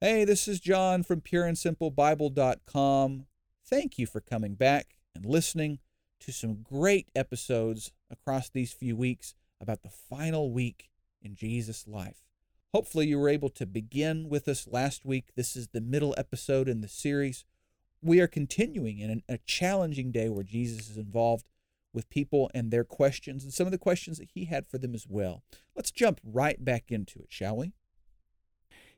Hey, this is John from pureandsimplebible.com. Thank you for coming back and listening to some great episodes across these few weeks about the final week in Jesus' life. Hopefully, you were able to begin with us last week. This is the middle episode in the series. We are continuing in a challenging day where Jesus is involved with people and their questions and some of the questions that he had for them as well. Let's jump right back into it, shall we?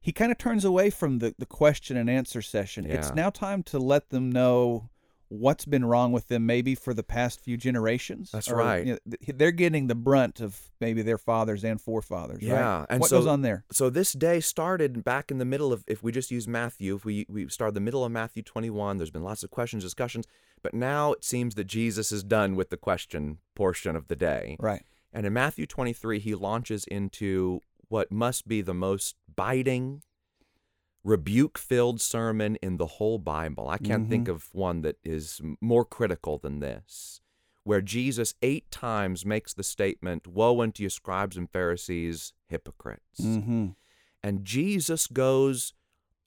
he kind of turns away from the, the question and answer session. Yeah. It's now time to let them know what's been wrong with them maybe for the past few generations. That's Or, right. you know, they're getting the brunt of maybe their fathers and forefathers. Yeah, Right? and what so- goes on there? So this day started back in the middle of if we just use Matthew, if we we start the middle of Matthew 21, there's been lots of questions, discussions, but now it seems that Jesus is done with the question portion of the day. Right. And in Matthew 23, he launches into what must be the most biting, rebuke filled sermon in the whole Bible. I can't think of one that is more critical than this, where Jesus eight times makes the statement, Woe unto you, scribes and Pharisees, hypocrites. Mm-hmm. And Jesus goes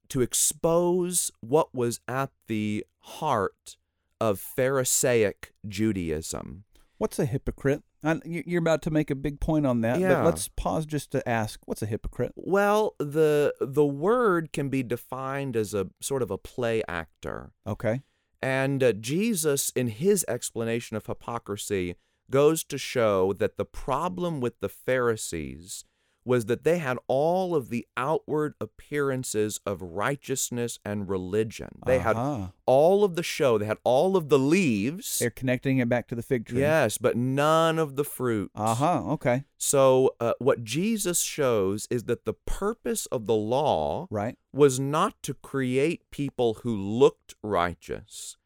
to expose what was at the heart of Pharisaic Judaism. What's a hypocrite? You're about to make a big point on that, Yeah. but let's pause just to ask, what's a hypocrite? Well, the the word can be defined as a sort of a play actor. Okay. And uh, Jesus, in his explanation of hypocrisy, goes to show that the problem with the Pharisees was that they had all of the outward appearances of righteousness and religion. They had Uh-huh. all of the show, they had all of the leaves. They're connecting it back to the fig tree. Yes, but none of the fruit. Uh huh. Okay. So, uh, what Jesus shows is that the purpose of the law Right. was not to create people who looked righteous,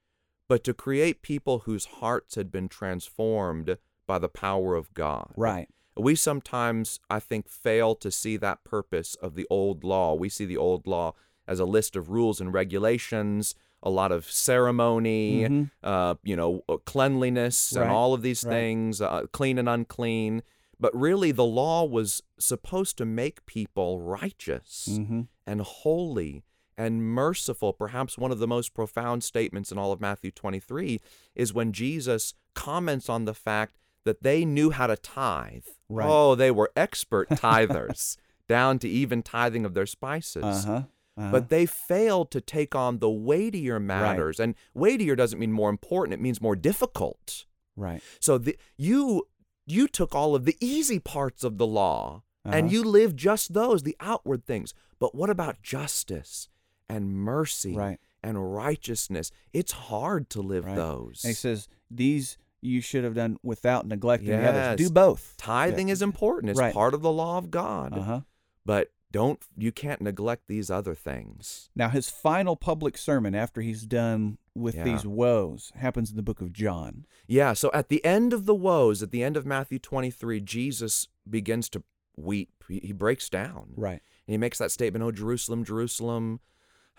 but to create people whose hearts had been transformed by the power of God. Right. We sometimes, I think, fail to see that purpose of the old law. We see the old law as a list of rules and regulations, a lot of ceremony, Mhm. uh, you know, uh, cleanliness, and all of these right. things, uh, clean and unclean. But really, the law was supposed to make people righteous Mm-hmm. and holy and merciful. Perhaps one of the most profound statements in all of Matthew 23 is when Jesus comments on the fact that they knew how to tithe. Right. Oh, they were expert tithers, down to even tithing of their spices. Uh huh. Uh-huh. But they failed to take on the weightier matters. And weightier doesn't mean more important, it means more difficult. right. So the, you you took all of the easy parts of the law and Uh-huh. you lived just those, the outward things. But what about justice and mercy Right. and righteousness? It's hard to live Right. those. And he says these you should have done without neglecting the others. Do both. Tithing is important. It's Right. part of the law of God. Uh huh. But don't you can't neglect these other things. Now his final public sermon after he's done with Yeah. these woes happens in the book of John. Yeah, so at the end of the woes, at the end of Matthew 23, Jesus begins to weep. He, he breaks down. Right. And he makes that statement, Oh, Jerusalem, Jerusalem,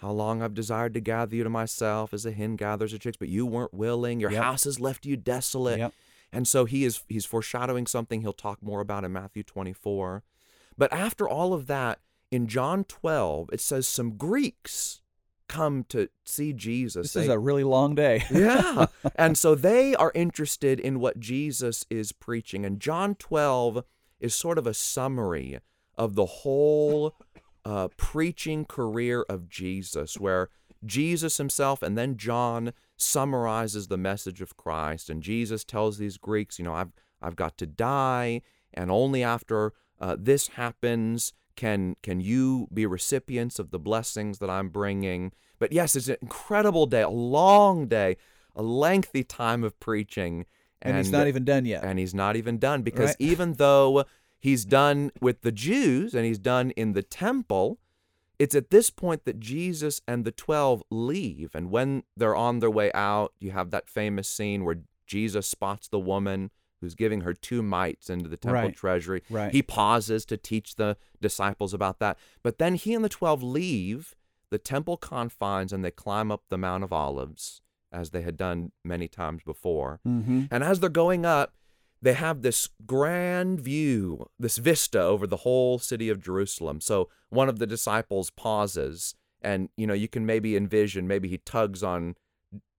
how long I've desired to gather you to myself as a hen gathers her chicks, but you weren't willing. Your Yep. house has left you desolate. Yep. And so he is he's foreshadowing something he'll talk more about in Matthew 24. But after all of that, in John 12, it says some Greeks come to see Jesus. This is a really long day. yeah. And so they are interested in what Jesus is preaching. And John 12 is sort of a summary of the whole uh, preaching career of Jesus, where Jesus himself and then John summarizes the message of Christ. And Jesus tells these Greeks, you know, I've, I've got to die, and only after uh, this happens can can you be recipients of the blessings that I'm bringing. But yes, it's an incredible day, a long day, a lengthy time of preaching, and, he's not even done yet. and he's not even done because Right. even though he's done with the Jews and he's done in the temple, it's at this point that Jesus and the 12 leave. And when they're on their way out, you have that famous scene where Jesus spots the woman who's giving her two mites into the temple Right. treasury. Right. He pauses to teach the disciples about that. But then he and the 12 leave the temple confines and they climb up the Mount of Olives. as they had done many times before. Mm-hmm. And as they're going up, they have this grand view, this vista over the whole city of Jerusalem. So one of the disciples pauses, and you know you can maybe envision maybe he tugs on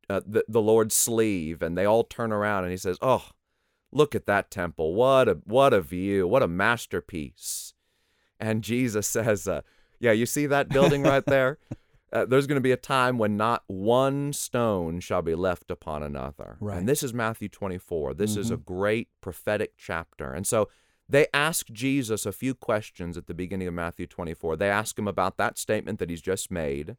uh, the the Lord's sleeve, and they all turn around, and he says, "Oh, look at that temple! What a what a view! What a masterpiece!" And Jesus says, uh, "Yeah, you see that building right there." Uh, there's going to be a time when not one stone shall be left upon another. Right. And this is Matthew 24. This is a great prophetic chapter. And so they ask Jesus a few questions at the beginning of Matthew 24. They ask him about that statement that he's just made.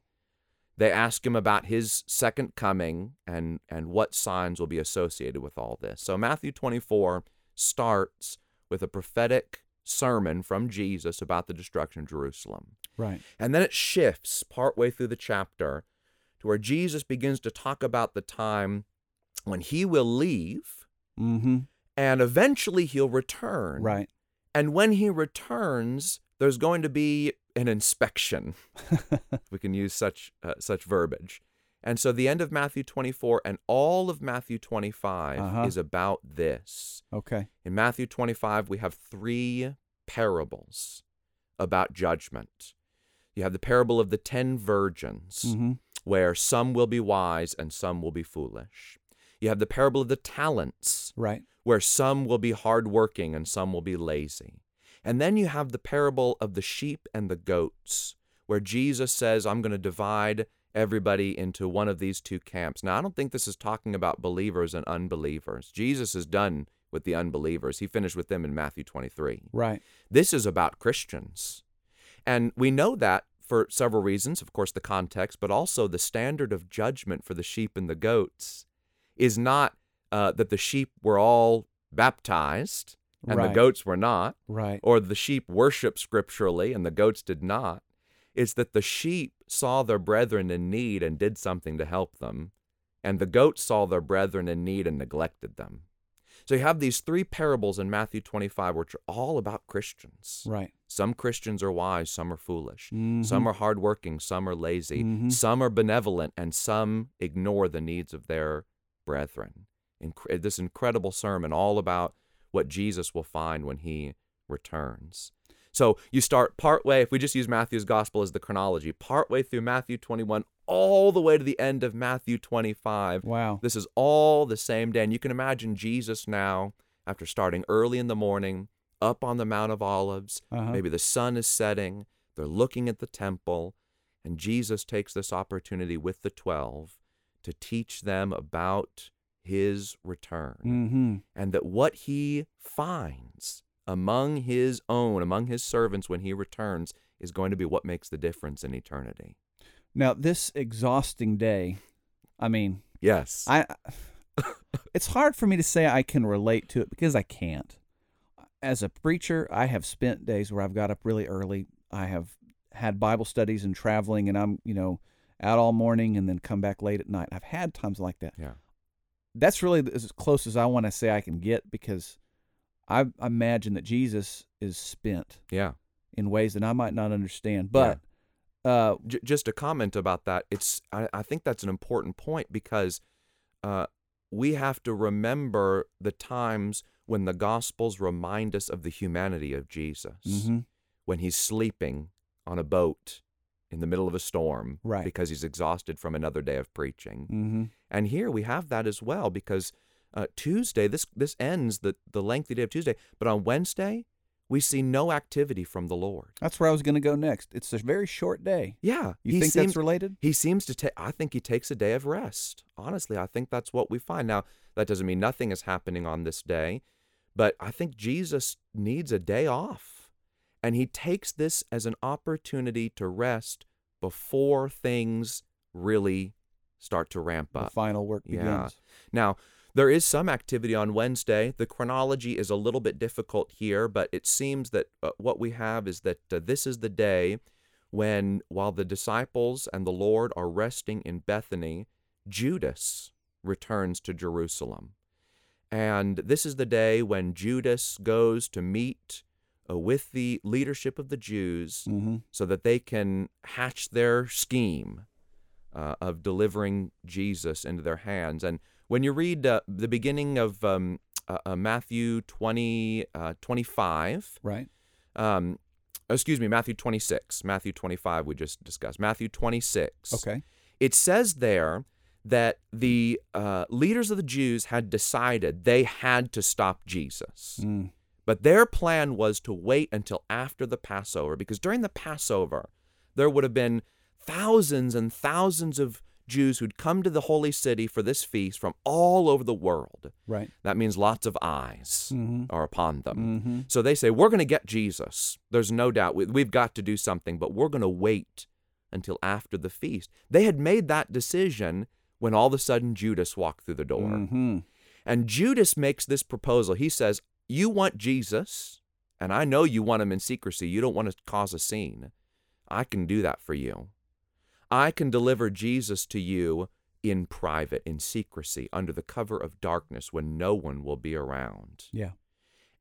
They ask him about his second coming and, and what signs will be associated with all this. So Matthew 24 starts with a prophetic sermon from Jesus about the destruction of Jerusalem. Right. And then it shifts partway through the chapter to where Jesus begins to talk about the time when he will leave Mm-hmm. and eventually he'll return. Right. And when he returns, there's going to be an inspection. we can use such uh, such verbiage. And so the end of Matthew 24 and all of Matthew 25 Uh-huh. is about this. Okay. In Matthew 25, we have three parables about judgment. You have the parable of the ten virgins, Mm-hmm. where some will be wise and some will be foolish. You have the parable of the talents, Right. where some will be hardworking and some will be lazy. And then you have the parable of the sheep and the goats, where Jesus says, I'm going to divide everybody into one of these two camps. Now, I don't think this is talking about believers and unbelievers. Jesus is done with the unbelievers, he finished with them in Matthew 23. Right. This is about Christians. And we know that for several reasons. Of course, the context, but also the standard of judgment for the sheep and the goats is not uh, that the sheep were all baptized and the goats were not, Right. or the sheep worshiped scripturally and the goats did not. It's that the sheep saw their brethren in need and did something to help them, and the goats saw their brethren in need and neglected them. So you have these three parables in Matthew 25, which are all about Christians. Right. Some Christians are wise, some are foolish. Mhm. Some are hardworking, some are lazy. Mhm. Some are benevolent, and some ignore the needs of their brethren. Inc- this incredible sermon, all about what Jesus will find when he returns. So you start partway, if we just use Matthew's gospel as the chronology, partway through Matthew 21, all the way to the end of Matthew 25. Wow. This is all the same day. And you can imagine Jesus now, after starting early in the morning, up on the Mount of Olives. Uh-huh. Maybe the sun is setting. They're looking at the temple. And Jesus takes this opportunity with the 12 to teach them about his return Mm-hmm. and that what he finds among his own, among his servants when he returns, is going to be what makes the difference in eternity. Now, this exhausting day, I mean, Yes. I it's hard for me to say I can relate to it because I can't. As a preacher, I have spent days where I've got up really early. I have had Bible studies and traveling and I'm, you know, out all morning and then come back late at night. I've had times like that. yeah. That's really as close as I want to say I can get because I imagine that Jesus is spent Yeah. in ways that I might not understand. But uh J- just a comment about that. It's I, I think that's an important point because uh, we have to remember the times when the Gospels remind us of the humanity of Jesus. mhm, When he's sleeping on a boat in the middle of a storm Right. because he's exhausted from another day of preaching. mhm. And here we have that as well because uh, Tuesday, this this ends the, the lengthy day of Tuesday, but on Wednesday, we see no activity from the Lord. That's where I was going to go next. It's a very short day. Yeah, You think seems, that's related? He seems to take. I think he takes a day of rest. Honestly, I think that's what we find. Now, that doesn't mean nothing is happening on this day, but I think Jesus needs a day off, and he takes this as an opportunity to rest before things really start to ramp up. The final work begins. Yeah. begins. Now, there is some activity on Wednesday. The chronology is a little bit difficult here, but it seems that uh, what we have is that uh, this is the day when, while the disciples and the Lord are resting in Bethany, Judas returns to Jerusalem. And this is the day when Judas goes to meet uh, with the leadership of the Jews Mm-hmm. so that they can hatch their scheme uh, of delivering Jesus into their hands. And when you read uh, the beginning of um, uh, uh, Matthew 20, uh, 25, Right. um, excuse me, Matthew 26, Matthew 25, we just discussed, Matthew 26. Okay. It says there that the uh, leaders of the Jews had decided they had to stop Jesus. Mm. But their plan was to wait until after the Passover because during the Passover, there would have been thousands and thousands of Jews who'd come to the holy city for this feast from all over the world. Right. That means lots of eyes Mhm. are upon them. Mm-hmm. So they say, We're going to get Jesus. There's no doubt. We- We've got to do something, but we're going to wait until after the feast. They had made that decision when all of a sudden Judas walked through the door. Mm-hmm. And Judas makes this proposal. He says, You want Jesus, and I know you want him in secrecy. You don't want to cause a scene. I can do that for you. I can deliver Jesus to you in private, in secrecy, under the cover of darkness when no one will be around. Yeah.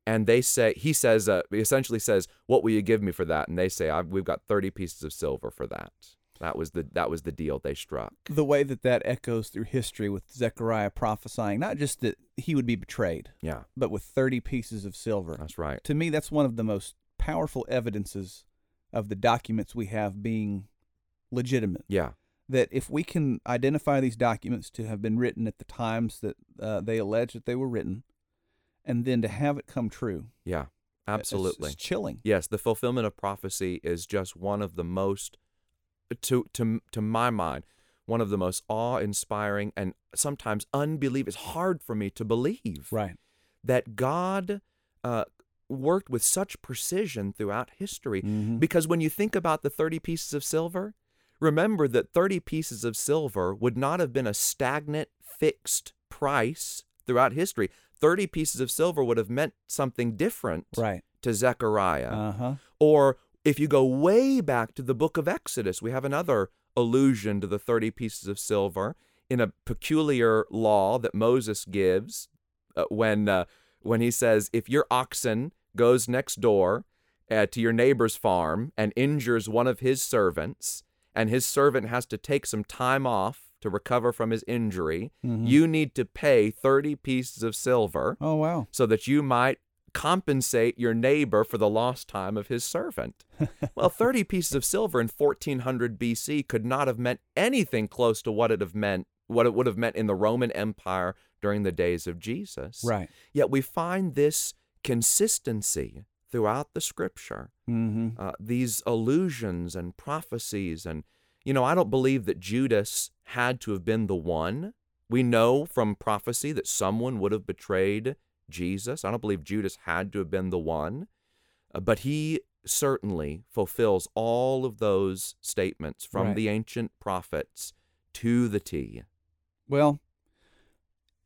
And they say, he says, uh, he essentially says, What will you give me for that? And they say, I've, We've got 30 pieces of silver for that. That was the that was the deal they struck. The way that that echoes through history with Zechariah prophesying, not just that he would be betrayed, Yeah, but with 30 pieces of silver. that's right. To me, that's one of the most powerful evidences of the documents we have being legitimate. Yeah, That if we can identify these documents to have been written at the times that uh, they allege that they were written, and then to have it come true, yeah, absolutely. it's chilling. Yes, the fulfillment of prophecy is just one of the most to to to my mind, one of the most awe-inspiring and sometimes unbelievable. It's hard for me to believe Right. that God uh, worked with such precision throughout history. Mhm. Because when you think about the 30 pieces of silver, remember that 30 pieces of silver would not have been a stagnant, fixed price throughout history. 30 pieces of silver would have meant something different Right. to Zechariah. Uh huh. Or if you go way back to the book of Exodus, we have another allusion to the 30 pieces of silver in a peculiar law that Moses gives uh, when uh, when he says if your oxen goes next door uh, to your neighbor's farm and injures one of his servants and his servant has to take some time off to recover from his injury, Mhm. you need to pay 30 pieces of silver Oh wow. so that you might compensate your neighbor for the lost time of his servant. well, 30 pieces of silver in 1400 BC could not have meant anything close to what it have meant what it would have meant in the Roman Empire during the days of Jesus. Right. Yet we find this consistency throughout the scripture. Mm-hmm. Uh, these allusions and prophecies and you know, I don't believe that Judas had to have been the one. We know from prophecy that someone would have betrayed Jesus. I don't believe Judas had to have been the one, uh, but he certainly fulfills all of those statements from Right. the ancient prophets to the T. Well,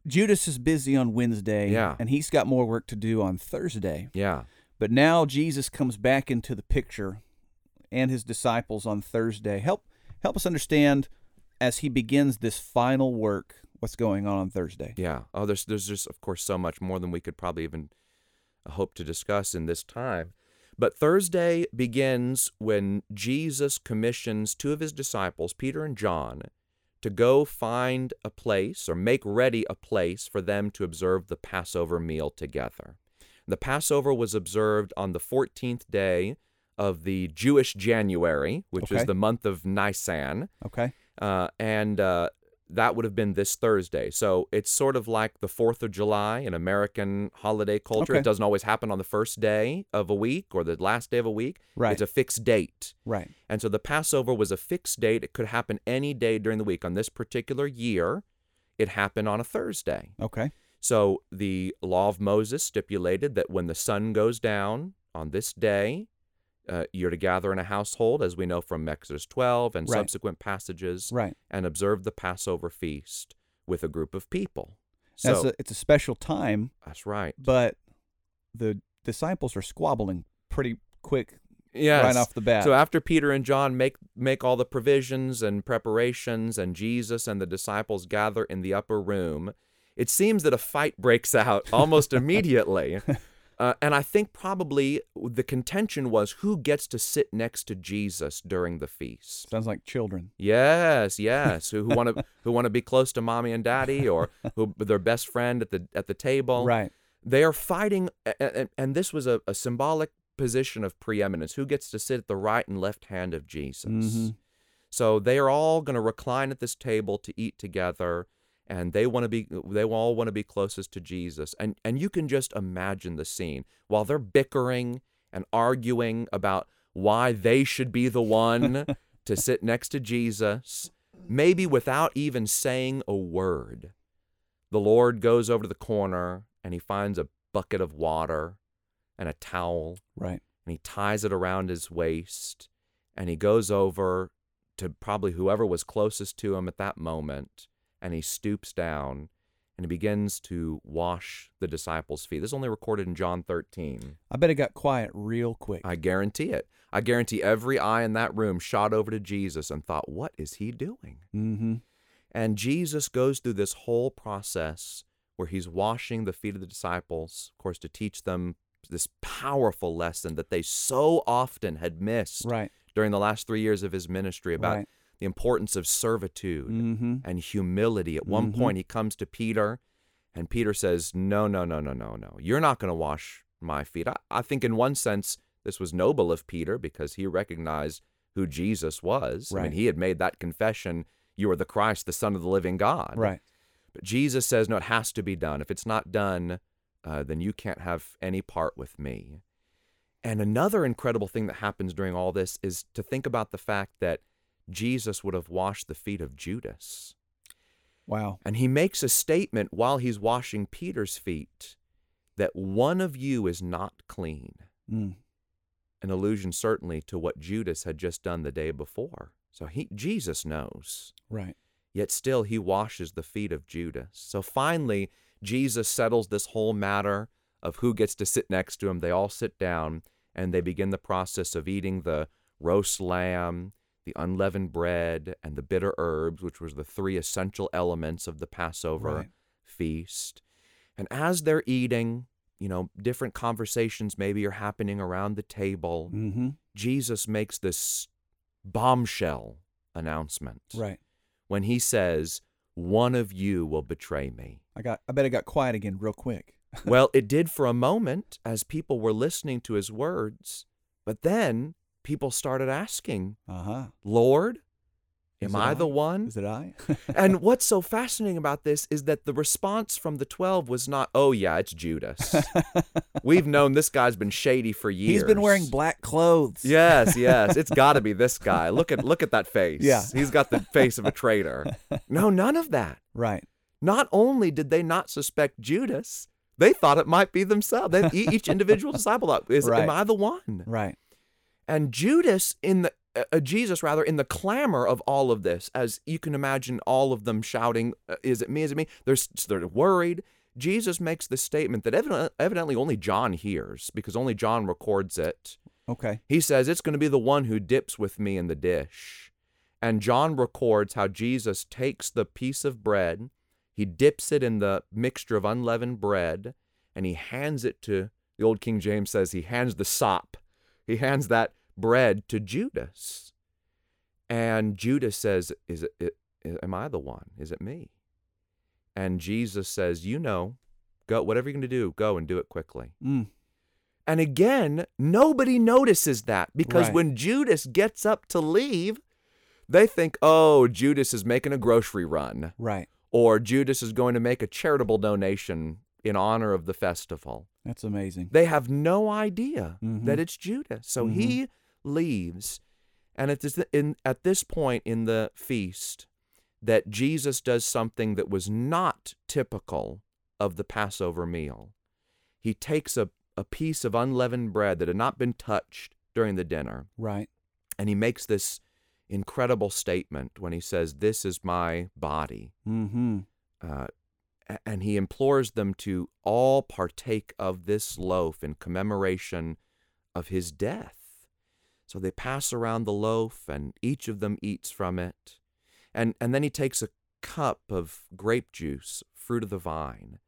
Judas is busy on Wednesday, Yeah. and he's got more work to do on Thursday. Yeah. But now Jesus comes back into the picture, and his disciples on Thursday. Help help us understand as he begins this final work what's going on on Thursday. Yeah. Oh, there's there's just of course so much more than we could probably even hope to discuss in this time. But Thursday begins when Jesus commissions two of his disciples, Peter and John, to go find a place or make ready a place for them to observe the Passover meal together. The Passover was observed on the 14th day of the Jewish January, which Okay. is the month of Nisan Okay. uh, and uh, that would have been this Thursday. So it's sort of like the Fourth of July in American holiday culture. Okay. It doesn't always happen on the first day of a week or the last day of a week. Right. It's a fixed date. Right. And so the Passover was a fixed date. It could happen any day during the week. On this particular year, it happened on a Thursday. Okay. So the law of Moses stipulated that when the sun goes down on this day, uh, you're to gather in a household, as we know from Exodus 12 and Right. subsequent passages, Right. and observe the Passover feast with a group of people. So a, it's a special time, that's right. but the disciples are squabbling pretty quick Yes. right off the bat. So after Peter and John make make all the provisions and preparations, and Jesus and the disciples gather in the upper room, it seems that a fight breaks out almost immediately. Uh, and I think probably the contention was who gets to sit next to Jesus during the feast. Sounds like children. Yes, yes. who want to who want to be close to mommy and daddy, or who their best friend at the at the table. Right. They are fighting, and, and this was a, a symbolic position of preeminence. Who gets to sit at the right and left hand of Jesus? Mhm. So they are all going to recline at this table to eat together, and they want to be they all want to be closest to Jesus. And and you can just imagine the scene while they're bickering and arguing about why they should be the one to sit next to Jesus, maybe without even saying a word. The Lord goes over to the corner and he finds a bucket of water and a towel Right. and he ties it around his waist and he goes over to probably whoever was closest to him at that moment and he stoops down and he begins to wash the disciples' feet. This is only recorded in John 13. I bet it got quiet real quick. I guarantee it. I guarantee every eye in that room shot over to Jesus and thought, what is he doing? mm-hmm. And Jesus goes through this whole process where he's washing the feet of the disciples, of course, to teach them this powerful lesson that they so often had missed Right. during the last three years of his ministry about Right. The importance of servitude Mm-hmm. and humility. At one Mhm. point, he comes to Peter, and Peter says, No, no, no, no, no, no. You're not going to wash my feet. I, I think, in one sense, this was noble of Peter because he recognized who Jesus was. I mean, Right. he had made that confession You are the Christ, the Son of the living God. Right. But Jesus says, No, it has to be done. If it's not done, uh, then you can't have any part with me. And another incredible thing that happens during all this is to think about the fact that Jesus would have washed the feet of Judas. Wow. And he makes a statement while he's washing Peter's feet that one of you is not clean. Mm. An allusion certainly to what Judas had just done the day before. So he Jesus knows. Right. Yet still he washes the feet of Judas. So finally, Jesus settles this whole matter of who gets to sit next to him. They all sit down and they begin the process of eating the roast lamb, the unleavened bread, and the bitter herbs, which was the three essential elements of the Passover Right. feast. And as they're eating, you know, different conversations maybe are happening around the table. Mm-hmm. Jesus makes this bombshell announcement Right. when he says, One of you will betray me. I got. I bet it got quiet again real quick. well, it did for a moment as people were listening to his words, but then people started asking, Uh huh. Lord, am I I? the one? Is it I? and what's so fascinating about this is that the response from the 12 was not, oh, yeah, it's Judas. We've known this guy's been shady for years. He's been wearing black clothes. Yes, yes, it's got to be this guy. Look at look at that face. Yeah. he's got the face of a traitor. No, none of that. Right. Not only did they not suspect Judas, they thought it might be themselves. They, each individual disciple thought, "Is Right. am I the one?" Right. And Judas in the uh, uh, Jesus rather in the clamor of all of this, as you can imagine, all of them shouting, uh, "Is it me? Is it me?" They're they're worried. Jesus makes the statement that evidently, evidently only John hears because only John records it. Okay. He says, It's going to be the one who dips with me in the dish. And John records how Jesus takes the piece of bread, he dips it in the mixture of unleavened bread, and he hands it to, the old King James says, he hands the sop. He hands that bread to Judas. And Judas says, Is it, it am I the one? Is it me? And Jesus says, You know, go, whatever you're going to do, go and do it quickly. Mm. And again, nobody notices that because Right. when Judas gets up to leave, they think, oh, Judas is making a grocery run, Right. or Judas is going to make a charitable donation in honor of the festival. That's amazing. They have no idea Mhm. that it's Judas. So he leaves. And at this, in, at this point in the feast, that Jesus does something that was not typical of the Passover meal. He takes a, a piece of unleavened bread that had not been touched during the dinner, Right. and he makes this incredible statement when he says, This is my body. Mm-hmm. Uh, and he implores them to all partake of this loaf in commemoration of his death. So they pass around the loaf, and each of them eats from it. And, and then he takes a cup of grape juice, fruit of the vine,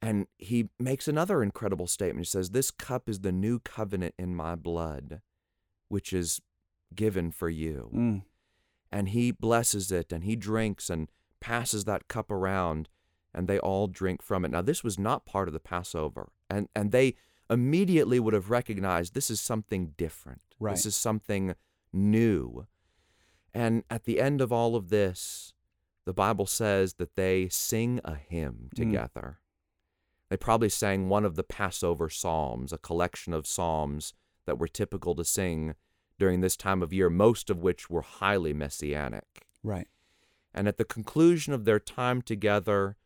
And he makes another incredible statement. He says, This cup is the new covenant in my blood, which is given for you. Mm. And he blesses it and he drinks and passes that cup around and they all drink from it. Now, this was not part of the Passover. And, and they immediately would have recognized this is something different. Right. This is something new. And at the end of all of this, the Bible says that they sing a hymn Mm. together. They probably sang one of the Passover psalms, a collection of psalms that were typical to sing during this time of year, most of which were highly messianic. Right. And at the conclusion of their time together,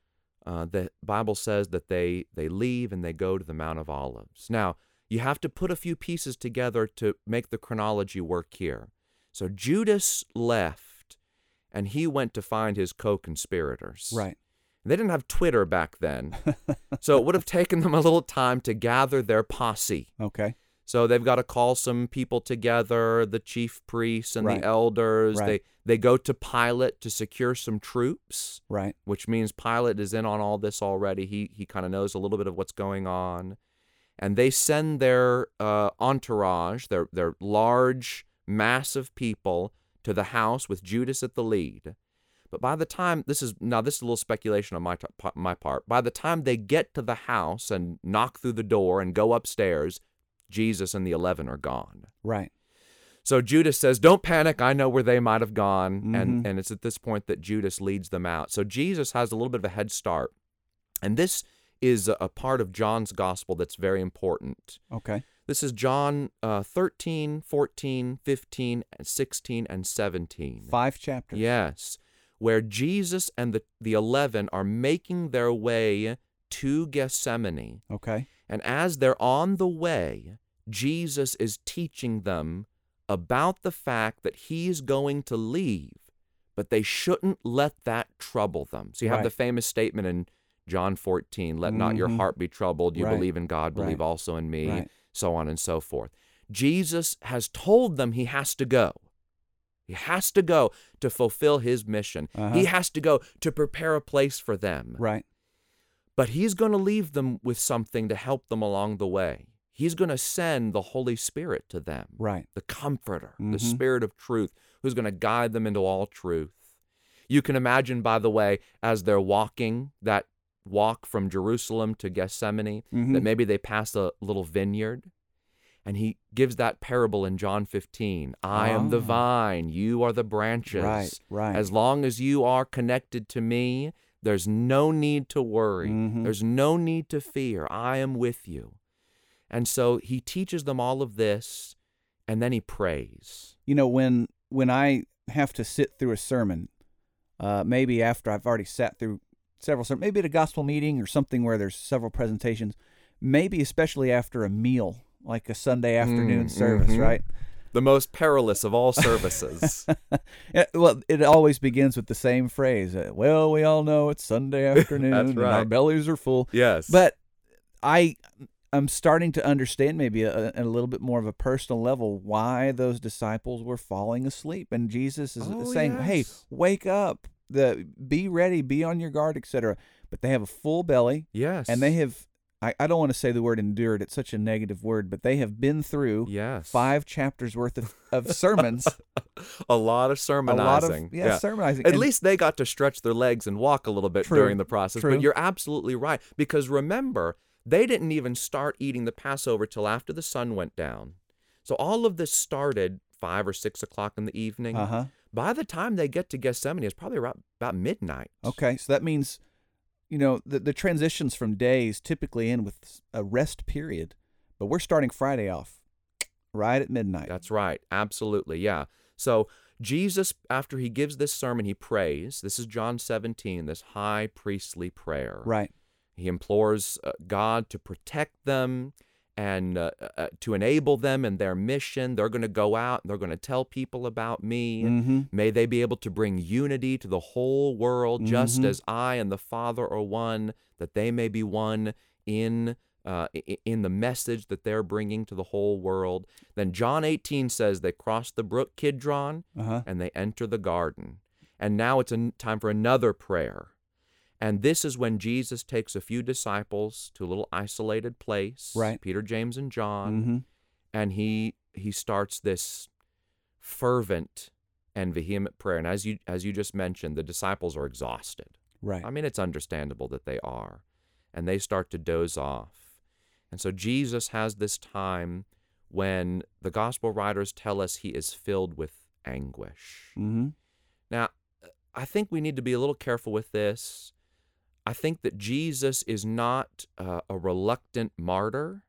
uh, the Bible says that they, they leave and they go to the Mount of Olives. Now, you have to put a few pieces together to make the chronology work here. So Judas left and he went to find his co conspirators. Right. They didn't have Twitter back then. so it would have taken them a little time to gather their posse. Okay. So they've got to call some people together, the chief priests and Right. the elders. Right. They they go to Pilate to secure some troops, Right. which means Pilate is in on all this already. He he kind of knows a little bit of what's going on. And they send their uh, entourage, their their large mass of people to the house with Judas at the lead. But by the time this is now this is a little speculation on my t- my part. By the time they get to the house and knock through the door and go upstairs, Jesus and the 11 are gone. Right. So Judas says, "Don't panic. I know where they might have gone." And Mhm. and it's at this point that Judas leads them out. So Jesus has a little bit of a head start. And this is a, a part of John's gospel that's very important. Okay. This is John uh, 13, 14, 15, 16, and 17. Five chapters. Yes, where Jesus and the, the 11 are making their way to Gethsemane. Okay. And as they're on the way, Jesus is teaching them about the fact that he's going to leave, but they shouldn't let that trouble them. So you have Right. the famous statement in John 14 let not your Mhm. heart be troubled. You Right. believe in God, believe Right. also in me, so on and so forth. Jesus has told them he has to go. He has to go to fulfill his mission. Uh-huh. He has to go to prepare a place for them. Right. But he's going to leave them with something to help them along the way. He's going to send the Holy Spirit to them, Right. the Comforter, the Mhm. Spirit of truth, who's going to guide them into all truth. You can imagine, by the way, as they're walking that walk from Jerusalem to Gethsemane, Mhm. that maybe they pass a little vineyard. And he gives that parable in John 15 I am the Ah. vine, you are the branches. Right. Right. As long as you are connected to me, there's no need to worry. Mhm. There's no need to fear. I am with you. And so he teaches them all of this and then he prays. you know when when I have to sit through a sermon, uh, maybe after I've already sat through several sermons, maybe at a gospel meeting or something where there's several presentations, maybe especially after a meal like a Sunday afternoon Mm, service, mhm. right? The most perilous of all services. Well, it always begins with the same phrase. uh, well, we all know it's Sunday afternoon That's and our bellies are full. yes. But I I'm starting to understand maybe a, a little bit more of a personal level why those disciples were falling asleep and Jesus is Oh, saying, "Hey, wake up. The be ready, be on your guard, etc." But they have a full belly yes. and they have I, I don't want to say the word endured. It's such a negative word, but they have been through yes. five chapters worth of, of sermons. a lot of a sermonizing. lot of yeah, sermonizing. At And- least they got to stretch their legs and walk a little bit True, during the process. true. But you're absolutely right. Because remember, they didn't even start eating the Passover till after the sun went down. So all of this started five or six o'clock in the evening. uh-huh. By the time they get to Gethsemane, it's probably about, about midnight. Okay, so that means, you know, the the transitions from days typically end with a rest period, but we're starting Friday off right at midnight. That's right. Absolutely. Yeah. So Jesus, after he gives this sermon, he prays. This is John 17, this high priestly prayer. right. He implores uh, God to protect them and uh, uh, to enable them in their mission. They're going to go out and they're going to tell people about me. Mm-hmm. May they be able to bring unity to the whole world, just Mhm. as I and the Father are one, that they may be one in. Uh, in the message that they're bringing to the whole world. Then John 18 says they cross the brook Kidron Uh huh. and they enter the garden. And now it's a time for another prayer. And this is when Jesus takes a few disciples to a little isolated place, Right. Peter, James, and John, Mm-hmm. and he he starts this fervent and vehement prayer. And as you as you just mentioned, the disciples are exhausted. Right. I mean, it's understandable that they are. And they start to doze off. And so Jesus has this time when the gospel writers tell us he is filled with anguish. mm-hmm. Now, I think we need to be a little careful with this. I think that Jesus is not uh, a reluctant martyr,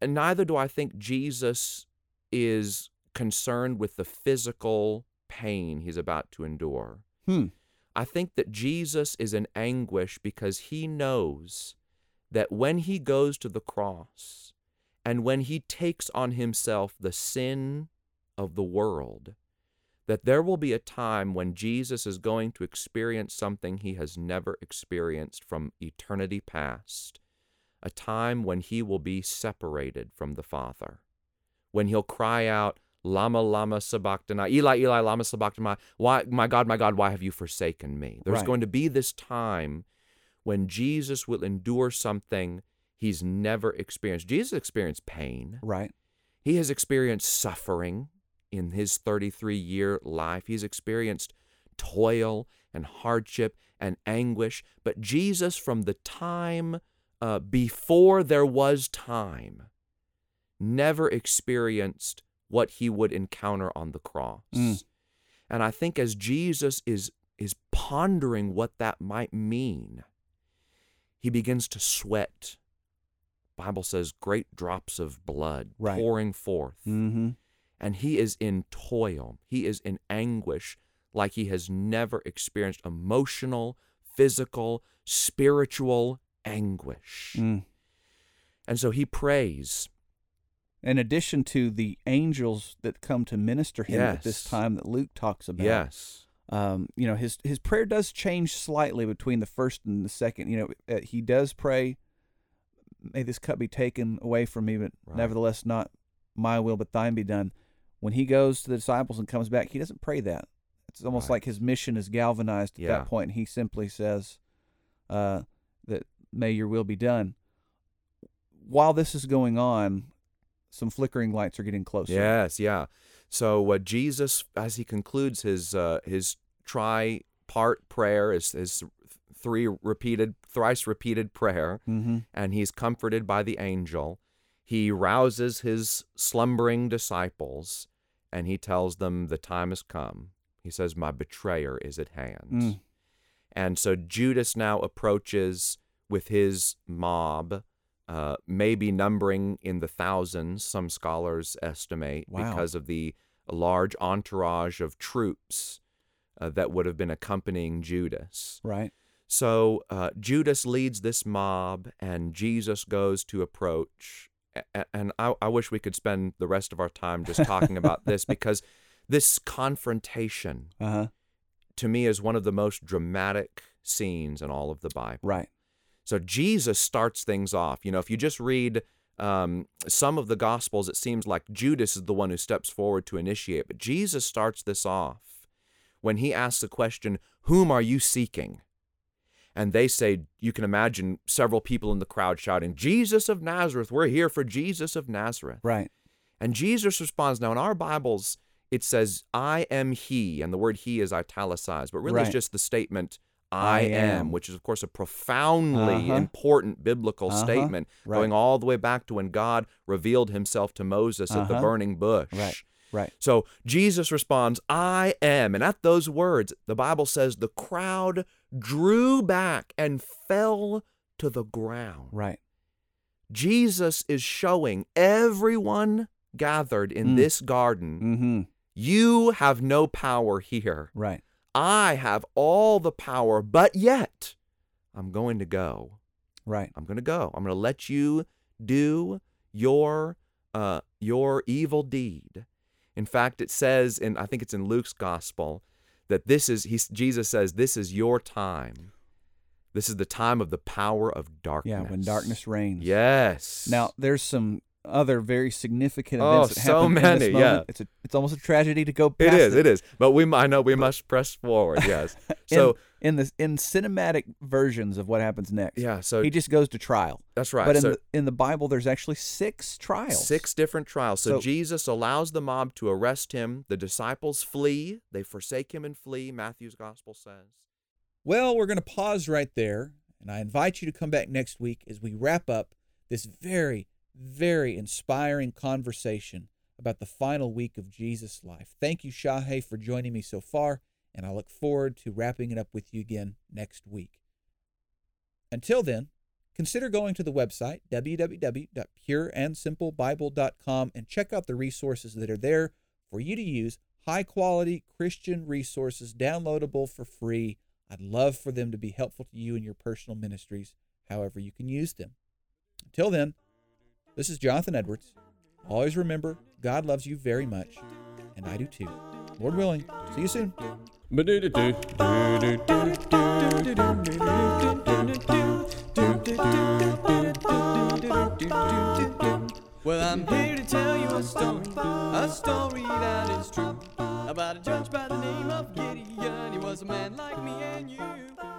and neither do I think Jesus is concerned with the physical pain he's about to endure. Hmm. I think that Jesus is in anguish because he knows that when he goes to the cross and when he takes on himself the sin of the world, that there will be a time when Jesus is going to experience something he has never experienced from eternity past, a time when he will be separated from the Father, when he'll cry out, Lama, Lama, Sabachthani, Eli, Eli, Lama, Sabachthani, why, my God, my God, why have you forsaken me? There's Right. going to be this time when Jesus will endure something he's never experienced. Jesus experienced pain. Right. He has experienced suffering in his 33 year life. He's experienced toil and hardship and anguish. But Jesus, from the time uh, before there was time, never experienced what he would encounter on the cross. Mm. And I think as Jesus is, is pondering what that might mean, he begins to sweat. Bible says great drops of blood Right. pouring forth Mm-hmm. And he is in toil. He is in anguish like he has never experienced emotional, physical, spiritual anguish. Mm. And so he prays. In addition to the angels that come to minister him at this time that Luke talks about. Yes. um, you know his his prayer does change slightly between the first and the second. You know, uh, he does pray, "May this cup be taken away from me, but Right. nevertheless not my will, but Thine be done." When he goes to the disciples and comes back, he doesn't pray that. It's almost Right. like his mission is galvanized at Yeah. that point, and he simply says, uh, "That may Your will be done." While this is going on, some flickering lights are getting closer. Yes, yeah. So uh, Jesus, as he concludes his uh, his tri-part prayer, his, his three repeated, thrice repeated prayer, Mm-hmm. and he's comforted by the angel. He rouses his slumbering disciples, and he tells them the time has come. He says, "My betrayer is at hand." Mm. And so Judas now approaches with his mob, uh, maybe numbering in the thousands, some scholars estimate, Wow. because of the large entourage of troops uh, that would have been accompanying Judas. Right. So uh, Judas leads this mob, and Jesus goes to approach. And I, I wish we could spend the rest of our time just talking about this because this confrontation Uh huh. to me is one of the most dramatic scenes in all of the Bible. Right. So Jesus starts things off. You know, if you just read um, some of the Gospels, it seems like Judas is the one who steps forward to initiate. But Jesus starts this off when he asks the question, Whom are you seeking? And they say, You can imagine several people in the crowd shouting, Jesus of Nazareth, we're here for Jesus of Nazareth. Right. And Jesus responds. Now, in our Bibles, it says, I am He, and the word He is italicized, but really Right. it's just the statement, I, I am, am. which is, of course, a profoundly Uh-huh. important biblical Uh-huh. statement Right. going all the way back to when God revealed Himself to Moses at the Uh-huh. burning bush. Right. Right. So Jesus responds, I am. And at those words, the Bible says the crowd drew back and fell to the ground. Right. Jesus is showing everyone gathered in Mm. this garden, Mm-hmm. you have no power here. Right. I have all the power, but yet I'm going to go. Right. I'm going to go. I'm going to let you do your uh, your evil deed. In fact, it says in I think it's in Luke's gospel that this is he Jesus says this is your time. This is the time of the power of darkness. Yeah. When darkness reigns. Yes. Now there's some other very significant Oh, events that so happened in many, this yeah. moment. It's a, it's almost a tragedy to go It past is, it is. But we, m- I know we must press forward. Yes. So in the in cinematic versions of what happens next. yeah, so he just goes to trial. that's right. But in so the in the Bible, there's actually six trials. six different trials. So, So- Jesus allows the mob to arrest him. The disciples flee. They forsake him and flee. Matthew's gospel says. Well, we're going to pause right there, and I invite you to come back next week as we wrap up this very, very inspiring conversation about the final week of Jesus' life. Thank you, Shahe, for joining me so far, and I look forward to wrapping it up with you again next week. Until then, consider going to the website, www.pureandsimplebible.com, and check out the resources that are there for you to use high quality Christian resources downloadable for free. I'd love for them to be helpful to you in your personal ministries, however, you can use them. Until then, this is Jonathan Edwards. Always remember, God loves you very much, and I do too. Lord willing, see you soon. Well, I'm here to tell you a story, a story that is true, about a judge by the name of Gideon. He was a man like me and you.